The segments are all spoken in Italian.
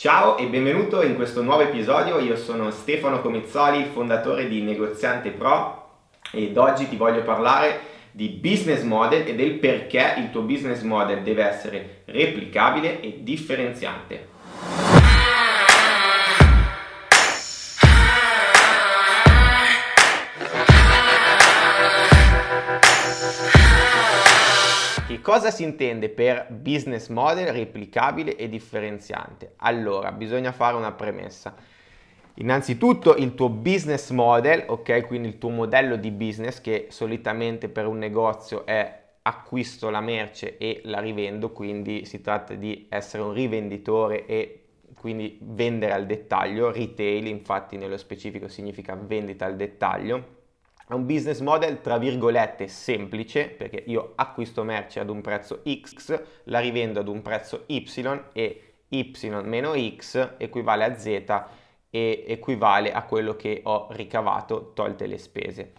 Ciao e benvenuto in questo nuovo episodio, io sono Stefano Comizzoli, fondatore di Negoziante Pro ed oggi ti voglio parlare di business model e del perché il tuo business model deve essere replicabile e differenziante. Cosa si intende per business model replicabile e differenziante? Allora, bisogna fare una premessa. Innanzitutto il tuo business model, ok? Quindi il tuo modello di business che solitamente per un negozio è acquisto la merce e la rivendo, quindi si tratta di essere un rivenditore e quindi vendere al dettaglio, retail infatti nello specifico significa vendita al dettaglio è un business model tra virgolette semplice perché io acquisto merce ad un prezzo X, la rivendo ad un prezzo Y e Y meno X equivale a Z e equivale a quello che ho ricavato tolte le spese.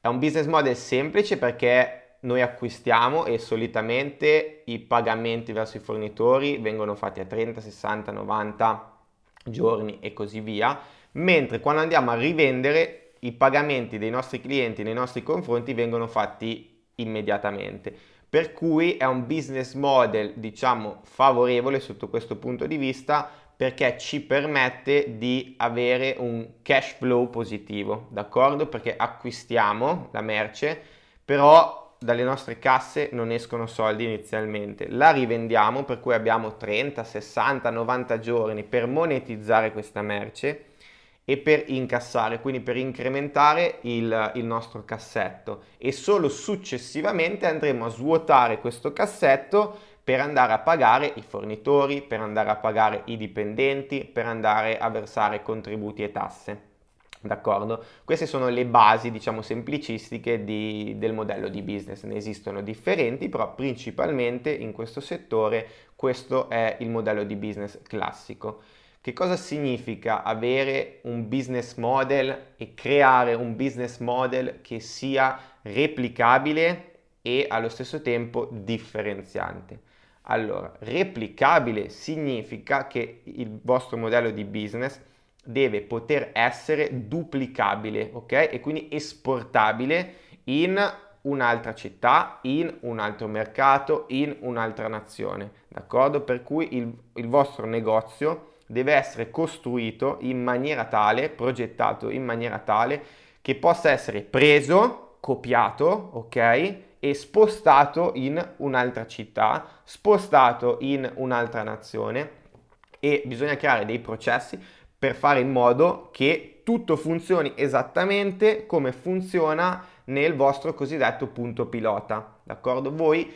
È un business model semplice perché noi acquistiamo e solitamente i pagamenti verso i fornitori vengono fatti a 30, 60, 90 giorni e così via, mentre quando andiamo a rivendere i pagamenti dei nostri clienti nei nostri confronti vengono fatti immediatamente. Per cui è un business model, diciamo, favorevole sotto questo punto di vista perché ci permette di avere un cash flow positivo, d'accordo? Perché acquistiamo la merce, però dalle nostre casse non escono soldi inizialmente. La rivendiamo, per cui abbiamo 30, 60, 90 giorni per monetizzare questa merce e per incassare, quindi per incrementare il, il, nostro cassetto e solo successivamente andremo a svuotare questo cassetto per andare a pagare i fornitori, per andare a pagare i dipendenti, per andare a versare contributi e tasse. D'accordo? Queste sono le basi, diciamo, semplicistiche di, del modello di business. Ne esistono differenti, però principalmente in questo settore questo è il modello di business classico. Che cosa significa avere un business model e creare un business model che sia replicabile e allo stesso tempo differenziante? Allora, replicabile significa che il vostro modello di business deve poter essere duplicabile, ok? E quindi esportabile in un'altra città, in un altro mercato, in un'altra nazione, d'accordo? Per cui il, il vostro negozio deve essere costruito in maniera tale, progettato in maniera tale che possa essere preso, copiato, ok? E spostato in un'altra città, spostato in un'altra nazione e bisogna creare dei processi per fare in modo che tutto funzioni esattamente come funziona nel vostro cosiddetto punto pilota, d'accordo? Voi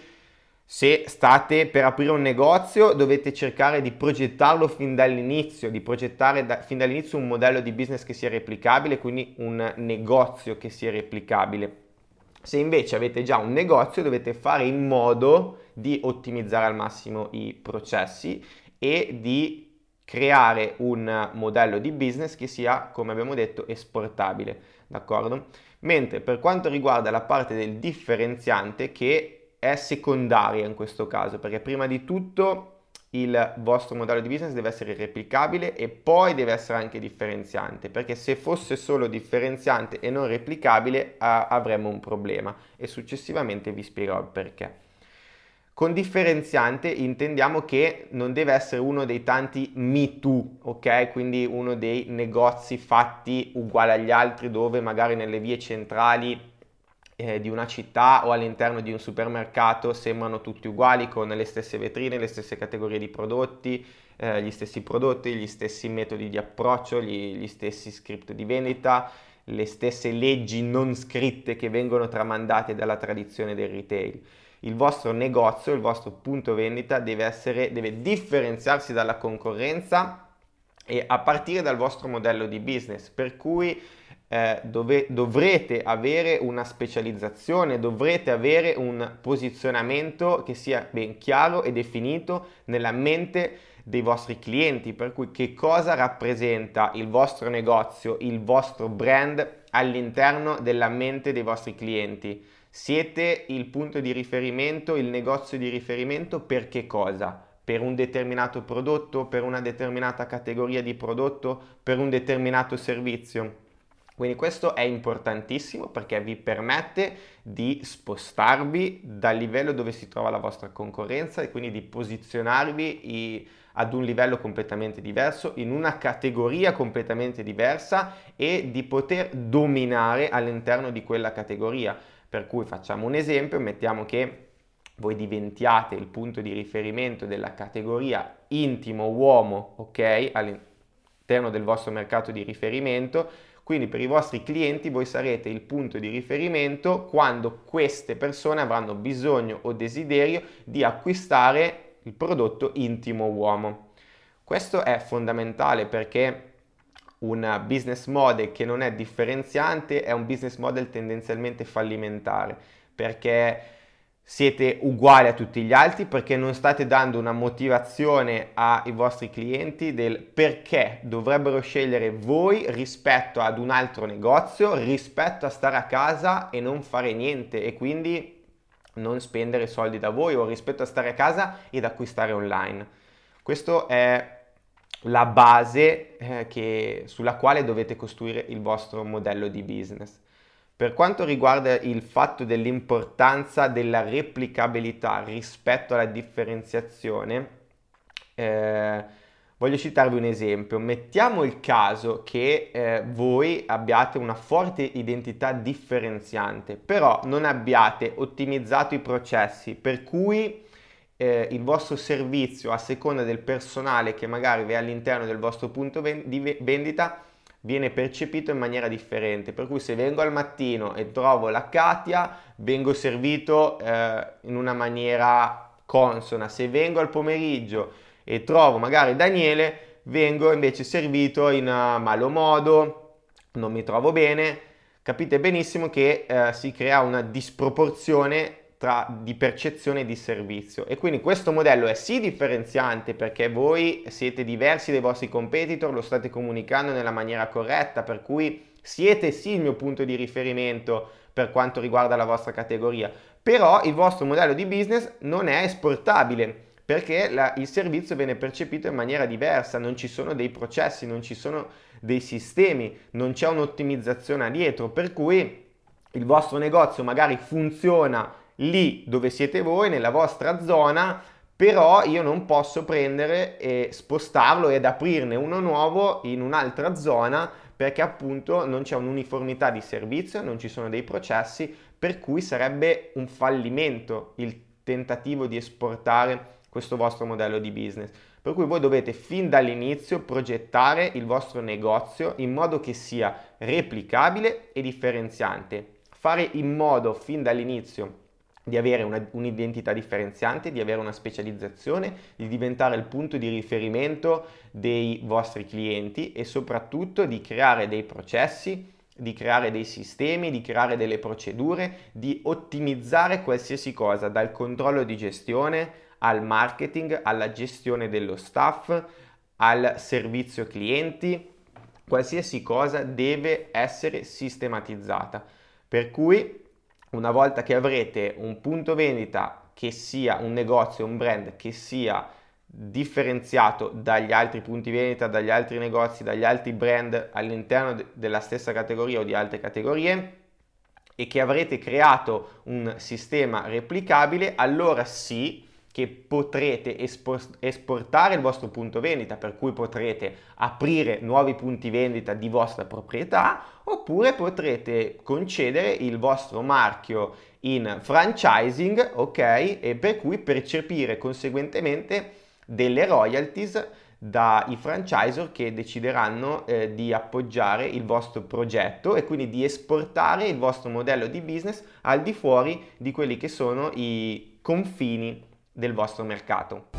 se state per aprire un negozio dovete cercare di progettarlo fin dall'inizio, di progettare da, fin dall'inizio un modello di business che sia replicabile, quindi un negozio che sia replicabile. Se invece avete già un negozio dovete fare in modo di ottimizzare al massimo i processi e di creare un modello di business che sia, come abbiamo detto, esportabile, d'accordo? Mentre per quanto riguarda la parte del differenziante che è secondaria in questo caso, perché prima di tutto il vostro modello di business deve essere replicabile e poi deve essere anche differenziante, perché se fosse solo differenziante e non replicabile a- avremmo un problema e successivamente vi spiegherò il perché. Con differenziante intendiamo che non deve essere uno dei tanti Me Too, ok? Quindi uno dei negozi fatti uguali agli altri dove magari nelle vie centrali eh, di una città o all'interno di un supermercato sembrano tutti uguali con le stesse vetrine, le stesse categorie di prodotti, eh, gli stessi prodotti, gli stessi metodi di approccio, gli, gli stessi script di vendita, le stesse leggi non scritte che vengono tramandate dalla tradizione del retail. Il vostro negozio, il vostro punto vendita deve, essere, deve differenziarsi dalla concorrenza e a partire dal vostro modello di business, per cui eh, dove, dovrete avere una specializzazione, dovrete avere un posizionamento che sia ben chiaro e definito nella mente dei vostri clienti, per cui che cosa rappresenta il vostro negozio, il vostro brand all'interno della mente dei vostri clienti. Siete il punto di riferimento, il negozio di riferimento per che cosa? per un determinato prodotto, per una determinata categoria di prodotto, per un determinato servizio. Quindi questo è importantissimo perché vi permette di spostarvi dal livello dove si trova la vostra concorrenza e quindi di posizionarvi ad un livello completamente diverso, in una categoria completamente diversa e di poter dominare all'interno di quella categoria. Per cui facciamo un esempio, mettiamo che voi diventiate il punto di riferimento della categoria intimo uomo, ok, all'interno del vostro mercato di riferimento, quindi per i vostri clienti voi sarete il punto di riferimento quando queste persone avranno bisogno o desiderio di acquistare il prodotto intimo uomo. Questo è fondamentale perché un business model che non è differenziante è un business model tendenzialmente fallimentare perché siete uguali a tutti gli altri perché non state dando una motivazione ai vostri clienti del perché dovrebbero scegliere voi rispetto ad un altro negozio, rispetto a stare a casa e non fare niente e quindi non spendere soldi da voi o rispetto a stare a casa ed acquistare online. Questa è la base eh, che, sulla quale dovete costruire il vostro modello di business. Per quanto riguarda il fatto dell'importanza della replicabilità rispetto alla differenziazione, eh, voglio citarvi un esempio. Mettiamo il caso che eh, voi abbiate una forte identità differenziante, però non abbiate ottimizzato i processi, per cui eh, il vostro servizio a seconda del personale che magari è all'interno del vostro punto di vendita viene percepito in maniera differente. Per cui se vengo al mattino e trovo la Katia, vengo servito eh, in una maniera consona. Se vengo al pomeriggio e trovo magari Daniele, vengo invece servito in uh, malo modo, non mi trovo bene. Capite benissimo che eh, si crea una disproporzione tra, di percezione di servizio. E quindi questo modello è sì differenziante perché voi siete diversi dai vostri competitor, lo state comunicando nella maniera corretta, per cui siete sì il mio punto di riferimento per quanto riguarda la vostra categoria, però il vostro modello di business non è esportabile perché la, il servizio viene percepito in maniera diversa, non ci sono dei processi, non ci sono dei sistemi, non c'è un'ottimizzazione dietro, per cui il vostro negozio magari funziona lì dove siete voi, nella vostra zona, però io non posso prendere e spostarlo ed aprirne uno nuovo in un'altra zona perché appunto non c'è un'uniformità di servizio, non ci sono dei processi, per cui sarebbe un fallimento il tentativo di esportare questo vostro modello di business. Per cui voi dovete fin dall'inizio progettare il vostro negozio in modo che sia replicabile e differenziante. Fare in modo fin dall'inizio di avere una, un'identità differenziante, di avere una specializzazione, di diventare il punto di riferimento dei vostri clienti e soprattutto di creare dei processi, di creare dei sistemi, di creare delle procedure, di ottimizzare qualsiasi cosa, dal controllo di gestione al marketing, alla gestione dello staff, al servizio clienti, qualsiasi cosa deve essere sistematizzata. Per cui una volta che avrete un punto vendita che sia un negozio, un brand che sia differenziato dagli altri punti vendita, dagli altri negozi, dagli altri brand all'interno de- della stessa categoria o di altre categorie e che avrete creato un sistema replicabile, allora sì che potrete esportare il vostro punto vendita, per cui potrete aprire nuovi punti vendita di vostra proprietà, oppure potrete concedere il vostro marchio in franchising, ok? E per cui percepire conseguentemente delle royalties dai franchisor che decideranno eh, di appoggiare il vostro progetto e quindi di esportare il vostro modello di business al di fuori di quelli che sono i confini del vostro mercato.